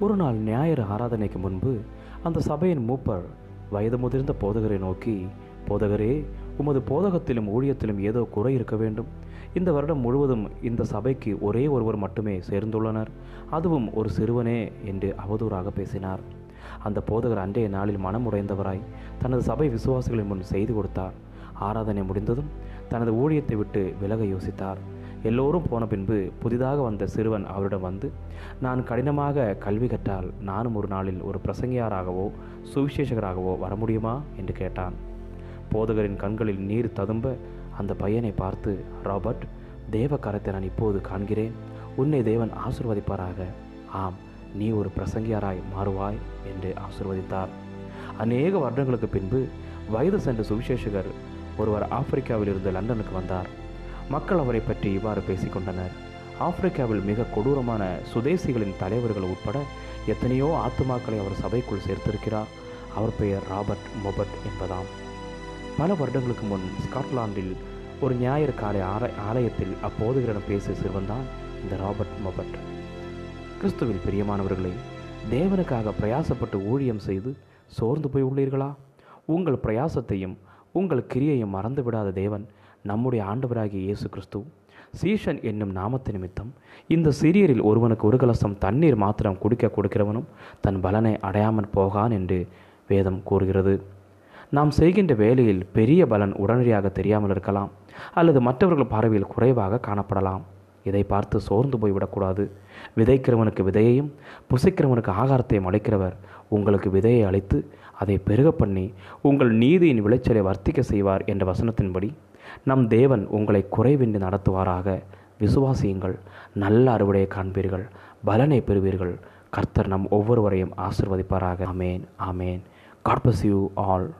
ஒரு நாள் ஞாயிறு ஆராதனைக்கு முன்பு அந்த சபையின் மூப்பர் வயது முதிர்ந்த போதகரை நோக்கி போதகரே உமது போதகத்திலும் ஊழியத்திலும் ஏதோ குறை இருக்க வேண்டும். இந்த வருடம் முழுவதும் இந்த சபைக்கு ஒரே ஒருவர் மட்டுமே சேர்ந்துள்ளனர். அதுவும் ஒரு சிறுவனே என்று அவதூறாக பேசினார். அந்த போதகர் அன்றைய நாளில் மனமுடைந்தவராய் தனது சபை விசுவாசிகளின் முன் செய்து கொடுத்தார். ஆராதனை முடிந்ததும் தனது ஊழியத்தை விட்டு விலக யோசித்தார். எல்லோரும் போன பின்பு புதிதாக வந்த சிறுவன் அவரிடம் வந்து நான் கடினமாக கல்வி கற்றால் நானும் ஒரு நாளில் ஒரு பிரசங்கியாராகவோ சுவிசேஷகராகவோ வர முடியுமா? என்று கேட்டான். போதகரின் கண்களில் நீர் ததும்ப அந்த பையனை பார்த்து ராபர்ட் தேவ கரத்தை நான் இப்போது காண்கிறேன். உன்னை தேவன் ஆசிர்வதிப்பாராக. ஆம் நீ ஒரு பிரசங்கியாராய் மாறுவாய் என்று ஆசிர்வதித்தார். அநேக வருடங்களுக்கு பின்பு வயது சென்ற சுவிசேஷகர் ஒருவர் ஆப்பிரிக்காவில் இருந்து லண்டனுக்கு வந்தார். மக்கள் அவரை பற்றி இவ்வாறு பேசிக்கொண்டனர். ஆப்பிரிக்காவில் மிக கொடூரமான சுதேசிகளின் தலைவர்கள் உட்பட எத்தனையோ ஆத்துமாக்களை அவர் சபைக்குள் சேர்த்திருக்கிறார். அவர் பெயர் ராபர்ட் மொபட் என்பதாம். பல வருடங்களுக்கு முன் ஸ்காட்லாந்தில் ஒரு ஞாயிறு காலை ஆர ஆலயத்தில் அப்போதுகளிடம் பேசிய சிறுவன்தான் இந்த ராபர்ட் மொபர்ட். கிறிஸ்துவில் பிரியமானவர்களே தேவனுக்காக பிரயாசப்பட்டு ஊழியம் செய்து சோர்ந்து போய் உள்ளீர்களா? உங்கள் பிரயாசத்தையும் உங்கள் கிரியையும் மறந்து விடாத தேவன் நம்முடைய ஆண்டவராகிய இயேசு கிறிஸ்து சீஷன் என்னும் நாமத்து நிமித்தம் இந்த சிறியரில் ஒருவனுக்கு ஒரு கலசம் தண்ணீர் மாத்திரம் குடிக்க கொடுக்கிறவனும் தன் பலனை அடையாமல் போகான் என்று வேதம் கூறுகிறது. நாம் செய்கின்ற வேலையில் பெரிய பலன் உடனடியாக தெரியாமல் இருக்கலாம் அல்லது மற்றவர்கள் பார்வையில் குறைவாக காணப்படலாம். இதை பார்த்து சோர்ந்து போய்விடக்கூடாது. விதைக்கிறவனுக்கு விதையையும் புசிக்கிறவனுக்கு ஆகாரத்தையும் அளிக்கிறவர் உங்களுக்கு விதையை அளித்து அதை பெருக பண்ணி உங்கள் நீதியின் விளைச்சலை வர்த்திக்க செய்வார் என்ற வசனத்தின்படி நம் தேவன் உங்களை குறைவின்றி நடத்துவாராக. விசுவாசியுங்கள் நல்ல அறுவடையை காண்பீர்கள் பலனை பெறுவீர்கள். கர்த்தர் நம் ஒவ்வொருவரையும் ஆசிர்வதிப்பாராக. Amen amen. God bless you all